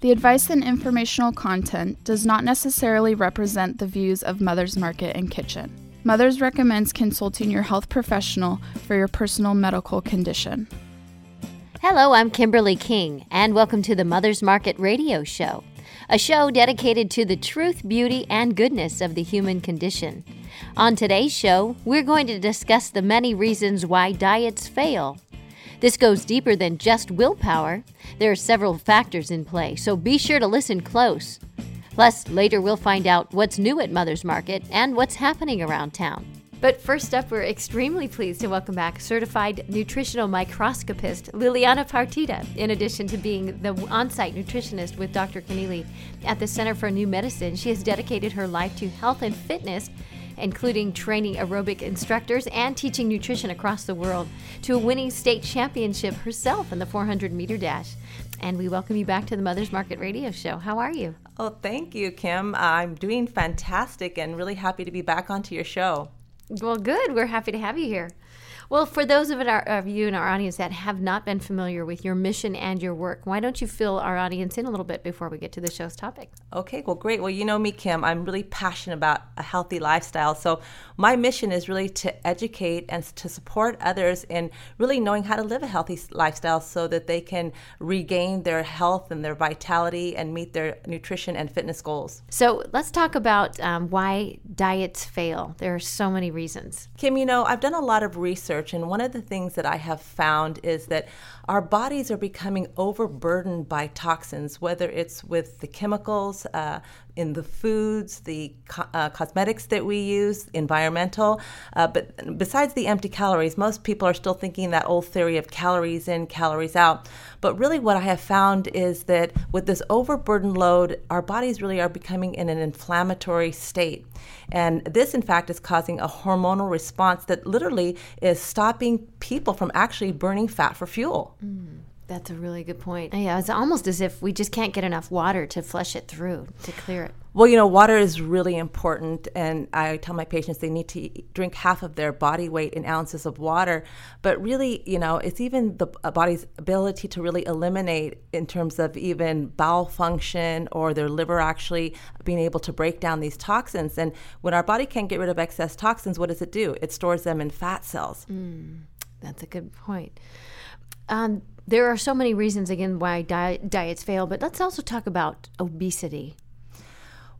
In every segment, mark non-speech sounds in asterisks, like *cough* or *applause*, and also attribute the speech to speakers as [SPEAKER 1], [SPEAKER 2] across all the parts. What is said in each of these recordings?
[SPEAKER 1] The advice and informational content does not necessarily represent the views of Mother's Market and Kitchen. Mother's recommends consulting your health professional for your personal medical condition.
[SPEAKER 2] Hello, I'm Kimberly King, and welcome to the Mother's Market Radio Show, a show dedicated to the truth, beauty, and goodness of the human condition. On today's show, we're going to discuss the many reasons why diets fail this goes deeper than just willpower. There are several factors in play, so be sure to listen close. Plus, later we'll find out what's new at Mother's Market and what's happening around town. But first up, we're extremely pleased to welcome back certified nutritional microscopist Liliana Partida, in addition to being the on site nutritionist with Dr. Connealy at the Center for New Medicine. She has dedicated her life to health and fitness including training aerobic instructors and teaching nutrition across the world, to a winning state championship herself in the 400 meter dash. And we welcome you back to the Mother's Market Radio Show. How are you?
[SPEAKER 3] Oh, thank you, Kim. I'm doing fantastic and really happy to be back onto your show.
[SPEAKER 2] Well, good. We're happy to have you here. Well, for those of, our, of you in our audience that have not been familiar with your mission and your work, why don't you fill our audience in a little bit before we get to the show's topic?
[SPEAKER 3] Okay, well, great. Well, you know me, Kim. I'm really passionate about a healthy lifestyle. So, my mission is really to educate and to support others in really knowing how to live a healthy lifestyle so that they can regain their health and their vitality and meet their nutrition and fitness goals.
[SPEAKER 2] So, let's talk about um, why diets fail. There are so many reasons.
[SPEAKER 3] Kim, you know, I've done a lot of research research, and one of the things that I have found is that our bodies are becoming overburdened by toxins, whether it's with the chemicals uh, in the foods, the co- uh, cosmetics that we use, environmental. Uh, but besides the empty calories, most people are still thinking that old theory of calories in, calories out. But really, what I have found is that with this overburden load, our bodies really are becoming in an inflammatory state. And this, in fact, is causing a hormonal response that literally is stopping people from actually burning fat for fuel.
[SPEAKER 2] Mm, that's a really good point. Yeah, it's almost as if we just can't get enough water to flush it through, to clear it.
[SPEAKER 3] Well, you know, water is really important, and I tell my patients they need to drink half of their body weight in ounces of water. But really, you know, it's even the body's ability to really eliminate in terms of even bowel function or their liver actually being able to break down these toxins. And when our body can't get rid of excess toxins, what does it do? It stores them in fat cells.
[SPEAKER 2] Mm, that's a good point. Um, there are so many reasons again why diets fail, but let's also talk about obesity.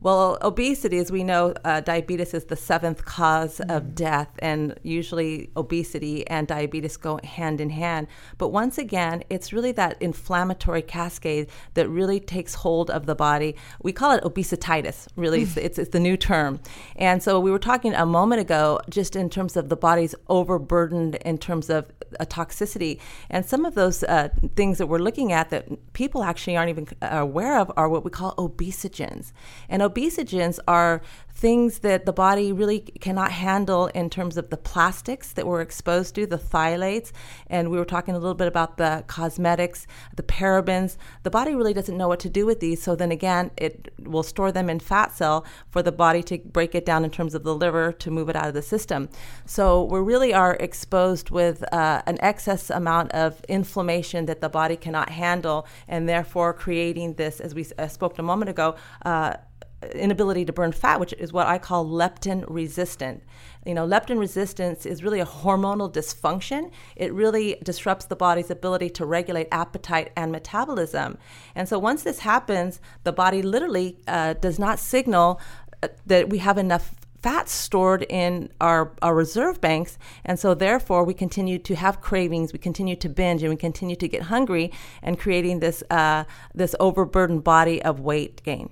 [SPEAKER 3] Well, obesity, as we know, uh, diabetes is the seventh cause mm-hmm. of death, and usually obesity and diabetes go hand in hand. But once again, it's really that inflammatory cascade that really takes hold of the body. We call it obesititis, really, it's, it's, it's the new term. And so we were talking a moment ago just in terms of the body's overburdened in terms of a toxicity. And some of those uh, things that we're looking at that people actually aren't even aware of are what we call obesogens. And obesogens are things that the body really cannot handle in terms of the plastics that we're exposed to, the phthalates. And we were talking a little bit about the cosmetics, the parabens. The body really doesn't know what to do with these. So then again, it will store them in fat cell for the body to break it down in terms of the liver to move it out of the system. So we really are exposed with uh, an excess amount of inflammation that the body cannot handle, and therefore creating this, as we uh, spoke a moment ago, uh, inability to burn fat, which is what I call leptin resistant. You know, leptin resistance is really a hormonal dysfunction. It really disrupts the body's ability to regulate appetite and metabolism. And so once this happens, the body literally uh, does not signal uh, that we have enough fat stored in our, our reserve banks. And so, therefore, we continue to have cravings, we continue to binge, and we continue to get hungry and creating this, uh, this overburdened body of weight gain.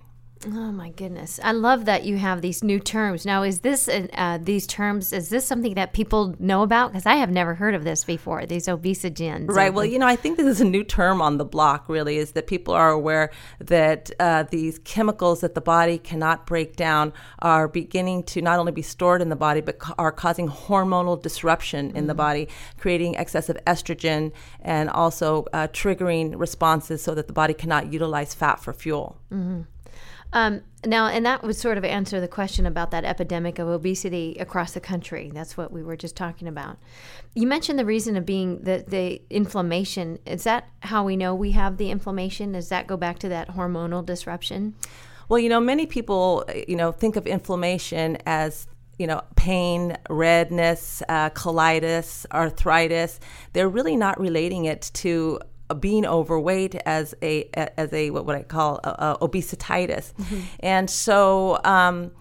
[SPEAKER 2] Oh my goodness! I love that you have these new terms. Now, is this uh, these terms? Is this something that people know about? Because I have never heard of this before. These obesogens.
[SPEAKER 3] Right. Well, you know, I think this is a new term on the block. Really, is that people are aware that uh, these chemicals that the body cannot break down are beginning to not only be stored in the body, but ca- are causing hormonal disruption in mm the body, creating excessive estrogen and also uh, triggering responses so that the body cannot utilize fat for fuel.
[SPEAKER 2] Mm-hmm. Um, now, and that would sort of answer the question about that epidemic of obesity across the country. That's what we were just talking about. You mentioned the reason of being the, the inflammation. Is that how we know we have the inflammation? Does that go back to that hormonal disruption?
[SPEAKER 3] Well, you know, many people, you know, think of inflammation as you know, pain, redness, uh, colitis, arthritis. They're really not relating it to being overweight as a as a what would I call a, a obesititis, mm-hmm. and so. Um,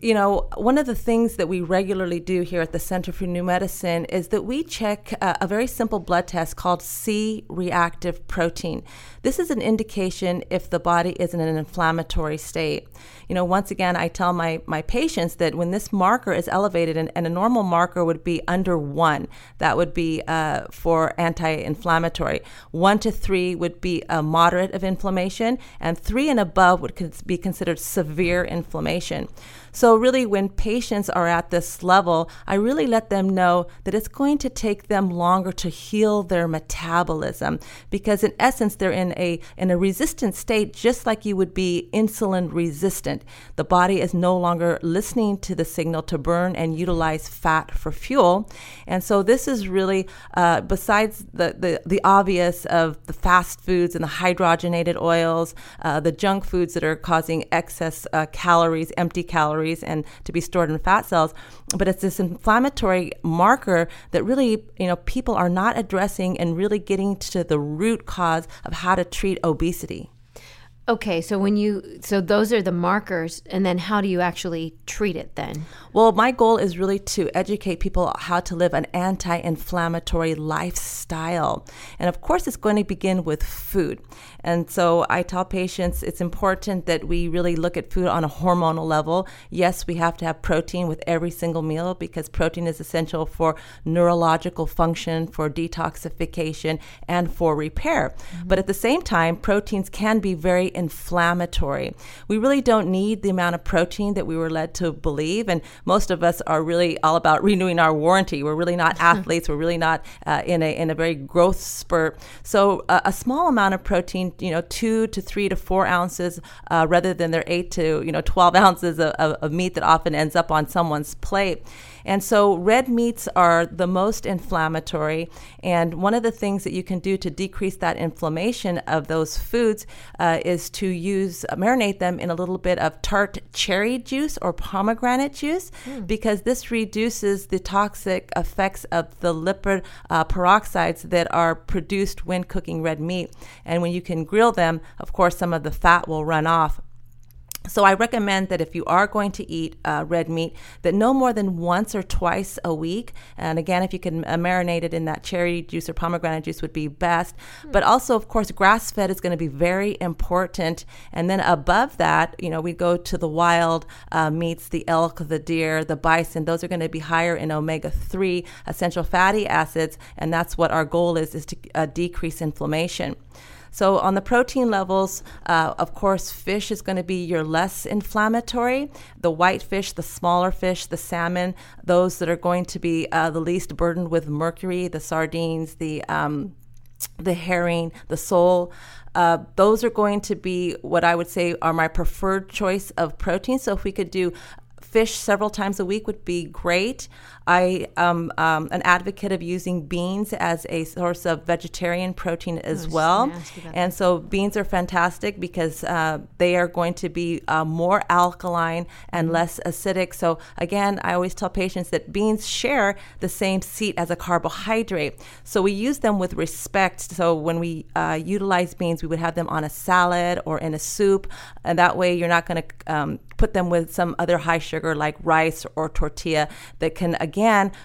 [SPEAKER 3] you know, one of the things that we regularly do here at the Center for New Medicine is that we check uh, a very simple blood test called C reactive protein. This is an indication if the body is in an inflammatory state. You know, once again, I tell my, my patients that when this marker is elevated, and, and a normal marker would be under one, that would be uh, for anti inflammatory. One to three would be a moderate of inflammation, and three and above would be considered severe inflammation. So, really, when patients are at this level, I really let them know that it's going to take them longer to heal their metabolism because, in essence, they're in a, in a resistant state, just like you would be insulin resistant. The body is no longer listening to the signal to burn and utilize fat for fuel. And so, this is really, uh, besides the, the, the obvious of the fast foods and the hydrogenated oils, uh, the junk foods that are causing excess uh, calories, empty calories and to be stored in fat cells. But it's this inflammatory marker that really, you know, people are not addressing and really getting to the root cause of how to treat obesity.
[SPEAKER 2] Okay, so when you so those are the markers and then how do you actually treat it then?
[SPEAKER 3] Well, my goal is really to educate people how to live an anti-inflammatory lifestyle. And of course, it's going to begin with food. And so I tell patients it's important that we really look at food on a hormonal level. Yes, we have to have protein with every single meal because protein is essential for neurological function, for detoxification, and for repair. Mm-hmm. But at the same time, proteins can be very inflammatory. We really don't need the amount of protein that we were led to believe. And most of us are really all about *laughs* renewing our warranty. We're really not *laughs* athletes. We're really not uh, in, a, in a very growth spurt. So uh, a small amount of protein, you know, two to three to four ounces uh, rather than their eight to, you know, 12 *laughs* ounces of, of, of meat that often ends up on someone's plate. And so red meats are the most inflammatory. And one of the things that you can do to decrease that inflammation of those foods uh, is to use, uh, marinate them in a little bit of tart cherry juice or pomegranate juice mm. because this reduces the toxic effects of the lipid uh, peroxides that are produced when cooking red meat. And when you can grill them, of course, some of the fat will run off. So I recommend that if you are going to eat uh, red meat, that no more than once or twice a week. And again, if you can uh, marinate it in that cherry juice or pomegranate juice, would be best. Mm. But also, of course, grass fed is going to be very important. And then above that, you know, we go to the wild uh, meats, the elk, the deer, the bison. Those are going to be higher in omega three essential fatty acids, and that's what our goal is: is to uh, decrease inflammation. So, on the protein levels, uh, of course, fish is going to be your less inflammatory. The white fish, the smaller fish, the salmon, those that are going to be uh, the least burdened with mercury, the sardines, the um, the herring, the sole. Uh, those are going to be what I would say are my preferred choice of protein. So if we could do fish several times a week would be great. I am um, an advocate of using beans as a source of vegetarian protein as well. And so beans are fantastic because uh, they are going to be uh, more alkaline and mm-hmm. less acidic. So again, I always tell patients that beans share the same seat as a carbohydrate. So we use them with respect. So when we uh, utilize beans, we would have them on a salad or in a soup. And that way you're not going to um, put them with some other high sugar like rice or tortilla that can again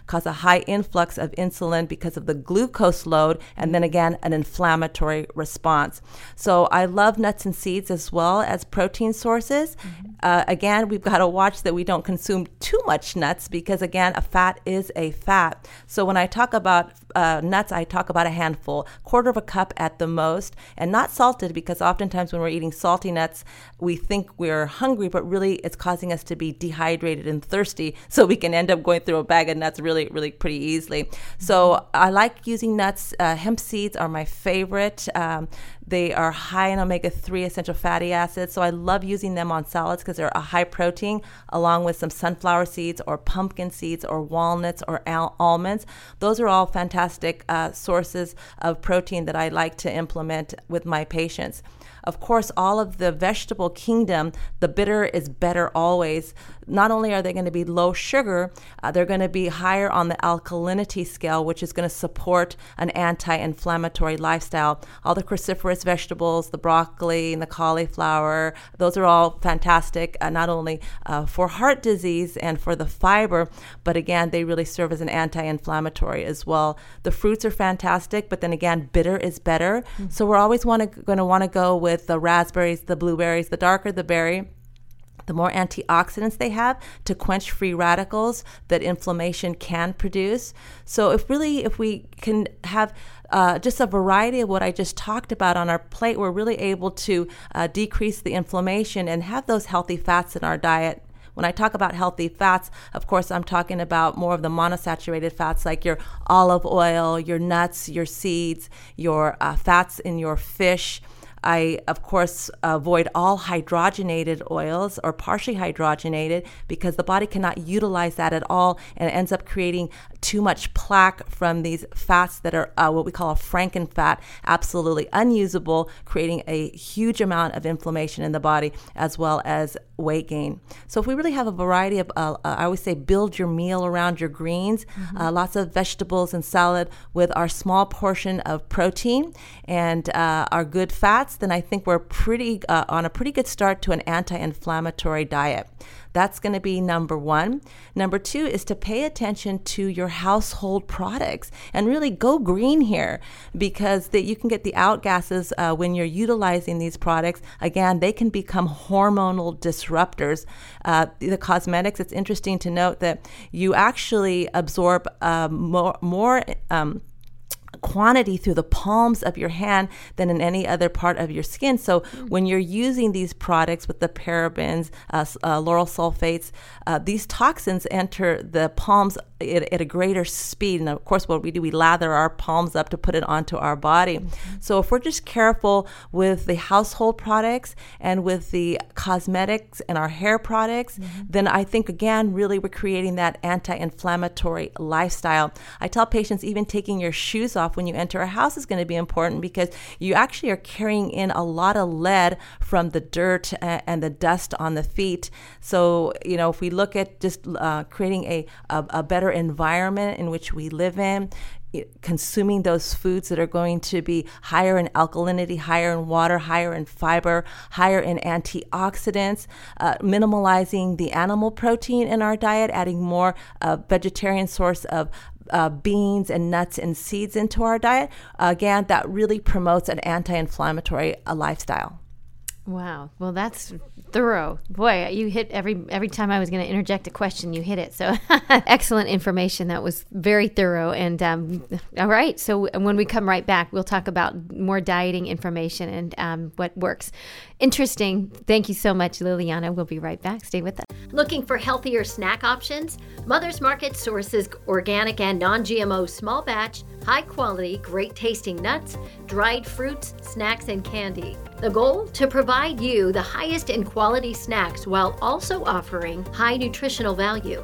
[SPEAKER 3] cause a high influx of insulin because of the glucose load and then again an inflammatory response. So I love nuts and seeds as well as protein sources. Mm-hmm. Uh, again, we've got to watch that we don't consume too much nuts because again, a fat is a fat. So when I talk about uh, nuts, I talk about a handful, quarter of a cup at the most, and not salted because oftentimes when we're eating salty nuts, we think we're hungry, but really it's causing us to be dehydrated and thirsty. *laughs* So we can end up going through a bag of nuts really, really pretty easily. So I like using nuts. Uh, hemp seeds are my favorite. Um, they are high in omega 3 essential fatty acids. So I love using them on salads because they're a high protein, along with some sunflower seeds or pumpkin seeds or walnuts or al- almonds. Those are all fantastic uh, sources of protein that I like to implement with my patients. Of course, all of the vegetable kingdom, the bitter is better always. Not only are they going to be low sugar, uh, they're going to be higher on the alkalinity scale, which is going to support an anti inflammatory lifestyle. All the cruciferous vegetables, the broccoli and the cauliflower, those are all fantastic, uh, not only uh, for heart disease and for the fiber, but again, they really serve as an anti inflammatory as well. The fruits are fantastic, but then again, bitter is better. Mm-hmm. So we're always want to going to want to go with the raspberries, the blueberries, the darker the berry, the more antioxidants they have to quench free radicals that inflammation can produce. So, if really, if we can have uh, just a variety of what I just talked about on our plate, we're really able to uh, decrease the inflammation and have those healthy fats in our diet. When I talk about healthy fats, of course, I'm talking about more of the monosaturated fats like your olive oil, your nuts, your seeds, your uh, fats in your fish. I, of course, avoid all hydrogenated oils or partially hydrogenated because the body cannot utilize that at all and it ends up creating too much plaque from these fats that are uh, what we call a frankenfat, absolutely unusable, creating a huge amount of inflammation in the body as well as weight gain. So if we really have a variety of, uh, uh, I always say, build your meal around your greens, mm-hmm. uh, lots of vegetables and salad with our small portion of protein and uh, our good fats, then I think we're pretty uh, on a pretty good start to an anti-inflammatory diet. That's going to be number one. Number two is to pay attention to your household products and really go green here because that you can get the outgases uh, when you're utilizing these products. Again, they can become hormonal disruptors. Uh, the cosmetics, it's interesting to note that you actually absorb uh, more, more um, quantity through the palms of your hand than in any other part of your skin. So mm-hmm. when you're using these products with the parabens, uh, uh, lauryl sulfates, uh, these toxins enter the palms at, at, a greater speed. And of course, what we do, we lather our palms up to put it onto our body. Mm-hmm. So if we're just careful with the household products and with the cosmetics and our hair products, mm-hmm. then I think again, really we're creating that anti-inflammatory lifestyle. I tell patients even taking your shoes off when you enter a house is going to be important because you actually are carrying in a lot of lead from the dirt and the dust on the feet. So, you know, if we look at just uh, creating a, a, a better environment in which we live in, consuming those foods that are going to be higher in alkalinity, higher in water, higher in fiber, higher in antioxidants, uh, minimalizing the animal protein in our diet, adding more uh, vegetarian source of uh, beans and nuts and seeds into our diet. Again, that really promotes an anti inflammatory uh, lifestyle.
[SPEAKER 2] Wow. Well, that's thorough. Boy, you hit every every time I was going to interject a question, you hit it. So *laughs* excellent information. That was very thorough. And um, all right. So when we come right back, we'll talk about more dieting information and um, what works. Interesting. Thank you so much, Liliana. We'll be right back. Stay with us.
[SPEAKER 4] Looking for healthier snack options? Mother's Market sources organic and non-GMO small batch, high quality, great tasting nuts, dried fruits, snacks, and candy. The goal? To provide you the highest in quality snacks while also offering high nutritional value.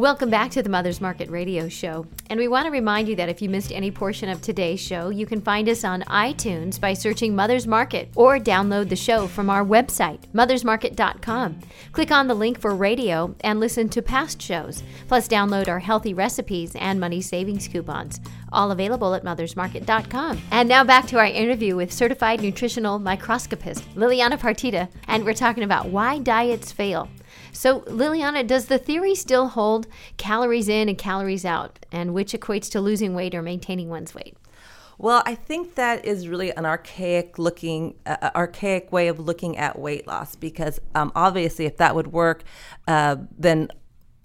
[SPEAKER 2] Welcome back to the Mother's Market Radio Show. And we want to remind you that if you missed any portion of today's show, you can find us on iTunes by searching Mother's Market or download the show from our website, mothersmarket.com. Click on the link for radio and listen to past shows, plus download our healthy recipes and money savings coupons, all available at mothersmarket.com. And now back to our interview with certified nutritional microscopist Liliana Partida, and we're talking about why diets fail. So, Liliana, does the theory still hold calories in and calories out, and which equates to losing weight or maintaining one's weight?
[SPEAKER 3] Well, I think that is really an archaic looking, uh, uh, archaic way of looking at weight loss because um, obviously, if that would work, uh, then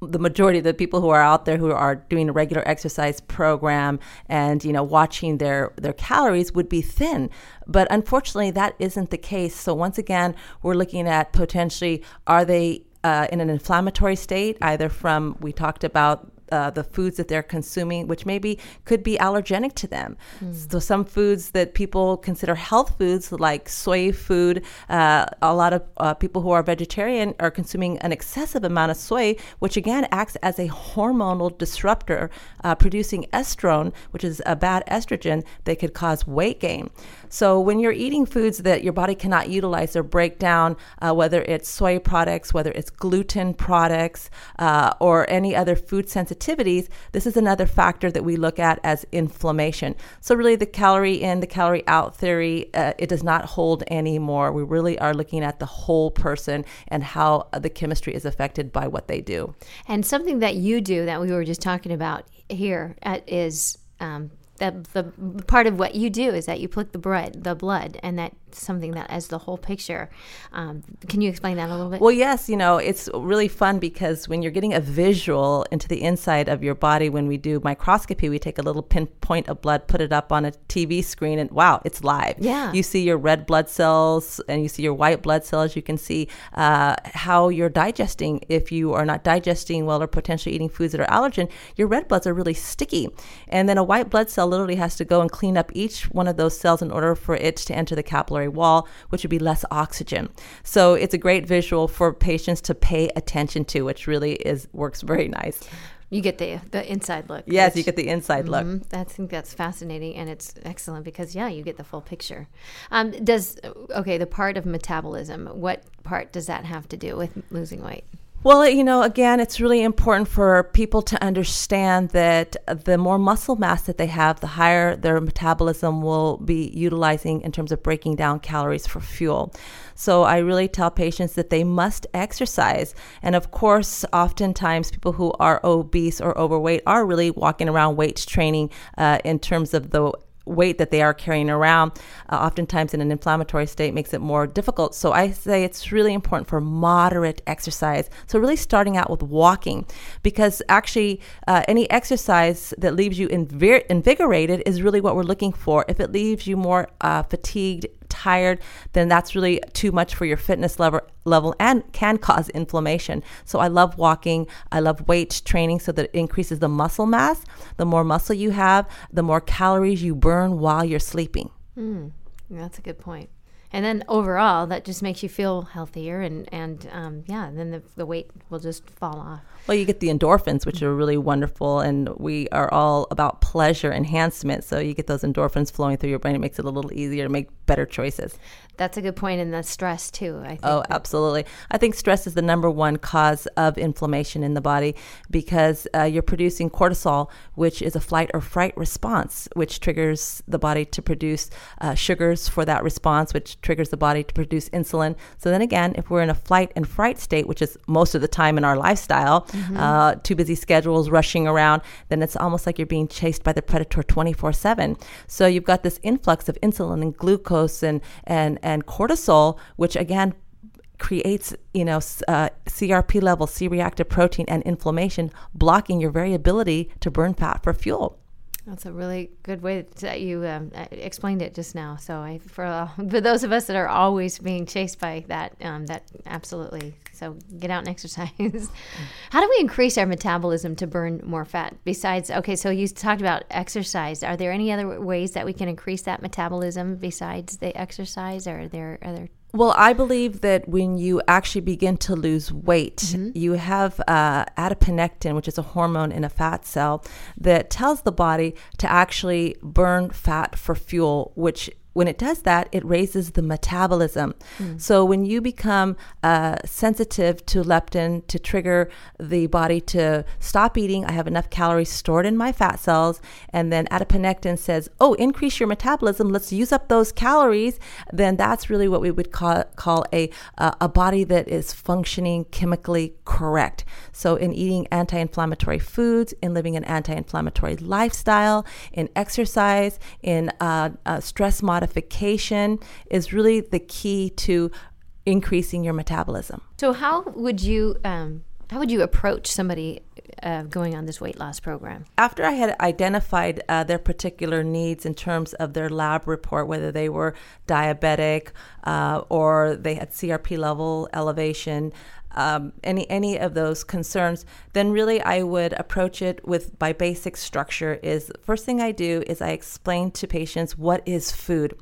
[SPEAKER 3] the majority of the people who are out there who are doing a regular exercise program and you know watching their their calories would be thin. But unfortunately that isn't the case. So once again we're looking at potentially are they uh, in an inflammatory state, either from, we talked about uh, the foods that they're consuming, which maybe could be allergenic to them. Mm. So, some foods that people consider health foods, like soy food, uh, a lot of uh, people who are vegetarian are consuming an excessive amount of soy, which again acts as a hormonal disruptor, uh, producing estrone, which is a bad estrogen that could cause weight gain. So when you're eating foods that your body cannot utilize or break down, uh, whether it's soy products, whether it's gluten products, uh, or any other food sensitivities, this is another factor that we look at as inflammation. So really, the calorie in, the calorie out theory, uh, it does not hold anymore. We really are looking at the whole person and how the chemistry is affected by what they do.
[SPEAKER 2] And something that you do that we were just talking about here uh, is um, the, the part of what you do is that you pluck the blood, the blood, and that something that as the whole picture. Um, can you explain that a little bit?
[SPEAKER 3] Well, yes. You know, it's really fun because when you're getting a visual into the inside of your body, when we do microscopy, we take a little pinpoint of blood, put it up on a TV screen, and wow, it's live.
[SPEAKER 2] Yeah.
[SPEAKER 3] You see your red blood cells and you see your white blood cells. You can see uh, how you're digesting. If you are not digesting well or potentially eating foods that are allergen, your red bloods are really sticky. And then a white blood cell literally has to go and clean up each one of those cells in order for it to enter the capillary wall, which would be less oxygen. So it's a great visual for patients to pay attention to, which really is works very nice.
[SPEAKER 2] You get the the inside look.
[SPEAKER 3] Yes, which, you get the inside look. Mm-hmm,
[SPEAKER 2] I think that's fascinating, and it's excellent because yeah, you get the full picture. Um, does okay the part of metabolism? What part does that have to do with losing weight?
[SPEAKER 3] Well, you know, again, it's really important for people to understand that the more muscle mass that they have, the higher their metabolism will be utilizing in terms of breaking down calories for fuel. So I really tell patients that they must exercise. And of course, oftentimes people who are obese or overweight are really walking around weight training uh, in terms of the weight that they are carrying around, uh, oftentimes in an inflammatory state, makes it more difficult. So I say it's really important for moderate exercise. So really starting out with walking, because actually uh, any exercise that leaves you invir- invigorated is really what we're looking for. If it leaves you more uh, fatigued, tired, then that's really too much for your fitness level level and can cause inflammation. So I love walking. I love weight training so that it increases the muscle mass. The more muscle you have, the more calories you burn while you're sleeping.
[SPEAKER 2] Mm, that's a good point and then overall that just makes you feel healthier and and um, yeah then the, the weight will just fall off.
[SPEAKER 3] Well you get the endorphins which are really wonderful and we are all about pleasure enhancement. So you get those endorphins flowing through your brain. It makes it a little easier to make better choices.
[SPEAKER 2] That's a good point and the stress too i think.
[SPEAKER 3] Oh absolutely. I think stress is the number one cause of inflammation in the body because uh, you're producing cortisol which is a flight or fright response which triggers the body to produce uh, sugars for that response which triggers the body to produce insulin. So then again, if we're in a flight and fright state, which is most of the time in our lifestyle, mm-hmm. uh, too busy schedules, rushing around, then it's almost like you're being chased by the predator 24 7. So you've got this influx of insulin and glucose and, and, and cortisol, which again creates you know uh, crp level c-reactive protein and inflammation blocking your very ability to burn fat for fuel
[SPEAKER 2] that's a really good way that you um, explained it just now. So, I, for uh, *laughs* for those of us that are always being chased by that, um, that absolutely. So, get out and *laughs* exercise. How do we increase our metabolism to burn more fat? Besides, okay, so you talked about exercise. Are there any other ways that we can increase that metabolism besides the exercise? Or are there other
[SPEAKER 3] Well, I believe that when you actually begin to lose weight, mm-hmm. you have uh, adiponectin, which is a hormone in a fat cell that tells the body to actually burn fat for fuel, which when it does that, it raises the metabolism. Mm. So when you become uh, sensitive to leptin to trigger the body to stop eating, I have enough calories stored in my fat cells, and then adiponectin says, "Oh, increase your metabolism. Let's use up those calories." Then that's really what we would call call a uh, a body that is functioning chemically correct. So in eating anti-inflammatory foods, in living an anti-inflammatory lifestyle, in exercise, in uh, uh stress modification modification is really the key to increasing your metabolism.
[SPEAKER 2] So, how would you um, how would you approach somebody uh, going on this weight loss program?
[SPEAKER 3] After I had identified uh, their particular needs in terms of their lab report, whether they were diabetic uh, or they had CRP level elevation, um, any any of those concerns, then really I would approach it with my basic structure. Is first thing I do is I explain to patients what is food.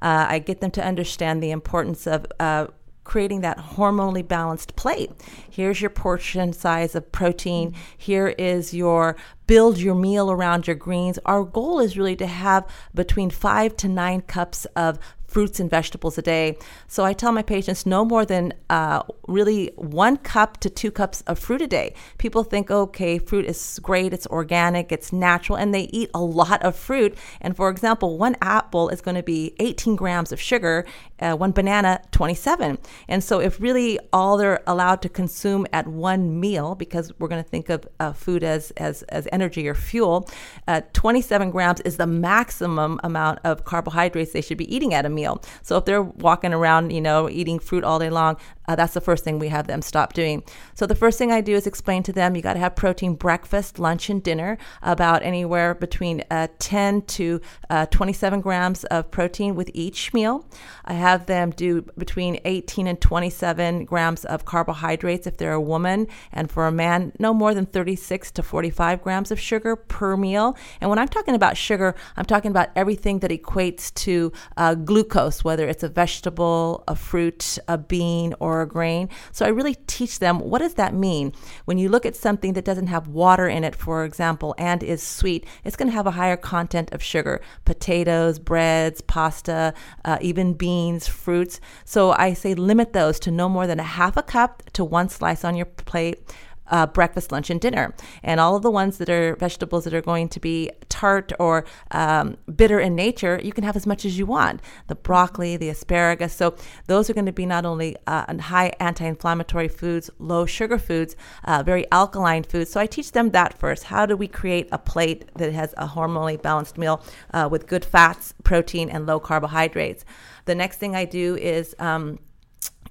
[SPEAKER 3] Uh, I get them to understand the importance of uh, creating that hormonally balanced plate. Here's your portion size of protein. Here is your build your meal around your greens. Our goal is really to have between five to nine cups of fruits and vegetables a day. So I tell my patients no more than uh, really one cup to two cups of fruit a day. People think, okay, fruit is great, it's organic, it's natural, and they eat a lot of fruit. And for example, one apple is going to be 18 grams of sugar, uh, one banana, 27. And so if really all they're allowed to consume at one meal, because we're going to think of uh, food as, as, as energy or fuel, uh, 27 grams is the maximum amount of carbohydrates they should be eating at a meal meal. So if they're walking around, you know, eating fruit all day long, uh, that's the first thing we have them stop doing. So the first thing I do is explain to them you got to have protein breakfast, lunch, and dinner, about anywhere between uh, 10 to uh, 27 grams of protein with each meal. I have them do between 18 and 27 grams of carbohydrates if they're a woman, and for a man, no more than 36 to 45 grams of sugar per meal. And when I'm talking about sugar, I'm talking about everything that equates to uh, glucose, whether it's a vegetable, a fruit, a bean, or or a grain. So I really teach them what does that mean? When you look at something that doesn't have water in it, for example, and is sweet, it's going to have a higher content of sugar. Potatoes, breads, pasta, uh, even beans, fruits. So I say limit those to no more than a half a cup to one slice on your plate uh, breakfast, lunch, and dinner. And all of the ones that are vegetables that are going to be tart or um, bitter in nature, you can have as much as you want. The broccoli, the asparagus. So those are going to be not only uh, high anti-inflammatory foods, low sugar foods, uh, very alkaline foods. So I teach them that first. How do we create a plate that has a hormonally balanced meal uh, with good fats, protein, and low carbohydrates? The next thing I do is um,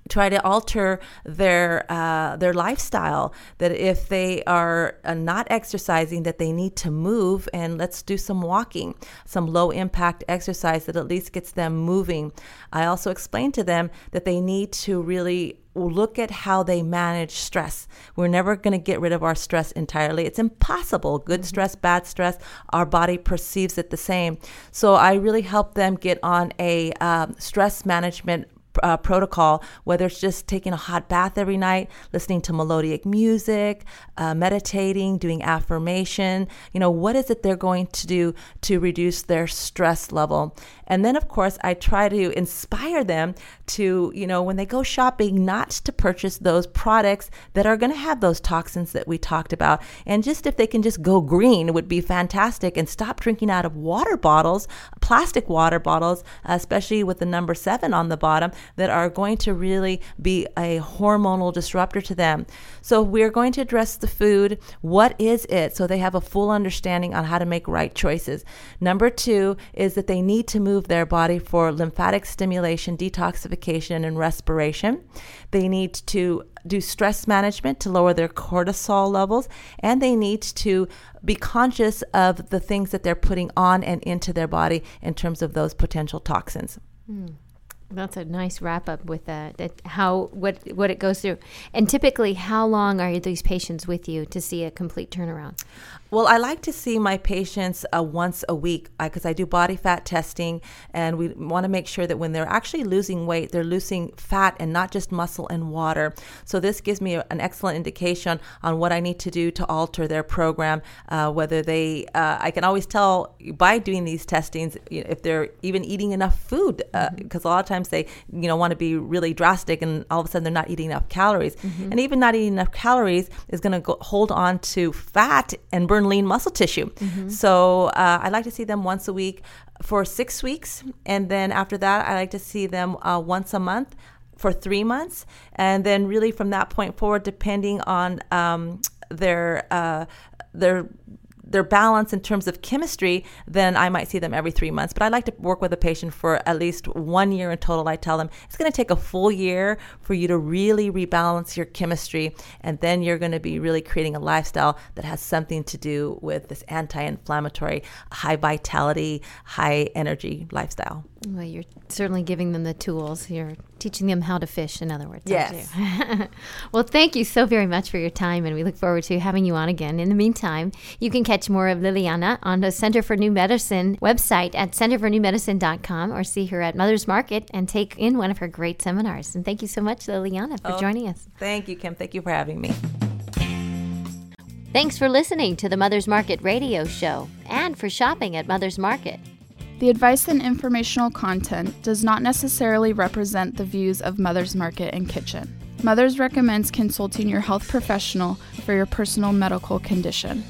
[SPEAKER 3] try to alter their uh, their lifestyle that if they are uh, not exercising that they need to move and let's do some walking some low impact exercise that at least gets them moving i also explain to them that they need to really look at how they manage stress. We're never going to get rid of our stress entirely. It's impossible. Good mm-hmm. stress, bad stress, our body perceives it the same. So I really help them get on a um, stress management uh, protocol, whether it's just taking a hot bath every night, listening to melodic music, uh, meditating, doing affirmation. You know, what is it they're going to do to reduce their stress level? And then, of course, I try to inspire them to, you know, when they go shopping, not to purchase those products that are going to have those toxins that we talked about. And just if they can just go green would be fantastic and stop drinking out of water bottles, plastic water bottles, especially with the number seven on the bottom, that are going to really be a hormonal disruptor to them. So we're going to address the food. What is it? So they have a full understanding on how to make right choices. Number two is that they need to move their body for lymphatic stimulation, detoxification, and respiration. They need to do stress management to lower their cortisol levels, and they need to be conscious of the things that they're putting on and into their body in terms of those potential toxins.
[SPEAKER 2] Mm. That's a nice wrap up with that, that. How what what it goes through, and typically, how long are these patients with you to see a complete turnaround?
[SPEAKER 3] Well, I like to see my patients uh, once a week because uh, I do body fat testing, and we want to make sure that when they're actually losing weight, they're losing fat and not just muscle and water. So this gives me an excellent indication on what I need to do to alter their program. Uh, whether they, uh, I can always tell by doing these testings if they're even eating enough food, because uh, mm-hmm. a lot of times they, you know, want to be really drastic, and all of a sudden they're not eating enough calories, mm-hmm. and even not eating enough calories is going to hold on to fat and lean muscle tissue. Mm-hmm. So uh, I like to see them once a week for six weeks. And then after that, I like to see them uh, once a month for three months. And then really from that point forward, depending on um, their, uh, their, their balance in terms of chemistry, then I might see them every three months. But I like to work with a patient for at least one year in total. I tell them it's going to take a full year for you to really rebalance your chemistry, and then you're going to be really creating a lifestyle that has something to do with this anti inflammatory, high vitality, high energy lifestyle.
[SPEAKER 2] Well, you're certainly giving them the tools. You're teaching them how to fish, in other words.
[SPEAKER 3] Yes. *laughs*
[SPEAKER 2] well, thank you so very much for your time, and we look forward to having you on again. In the meantime, you can catch more of Liliana on the Center for New Medicine website at centerfornewmedicine.com or see her at Mother's Market and take in one of her great seminars. And thank you so much, Liliana, for oh, joining us.
[SPEAKER 3] Thank you, Kim. Thank you for having me.
[SPEAKER 2] Thanks for listening to the Mother's Market radio show and for shopping at Mother's Market.
[SPEAKER 1] The advice and informational content does not necessarily represent the views of Mother's Market and Kitchen. Mother's recommends consulting your health professional for your personal medical condition.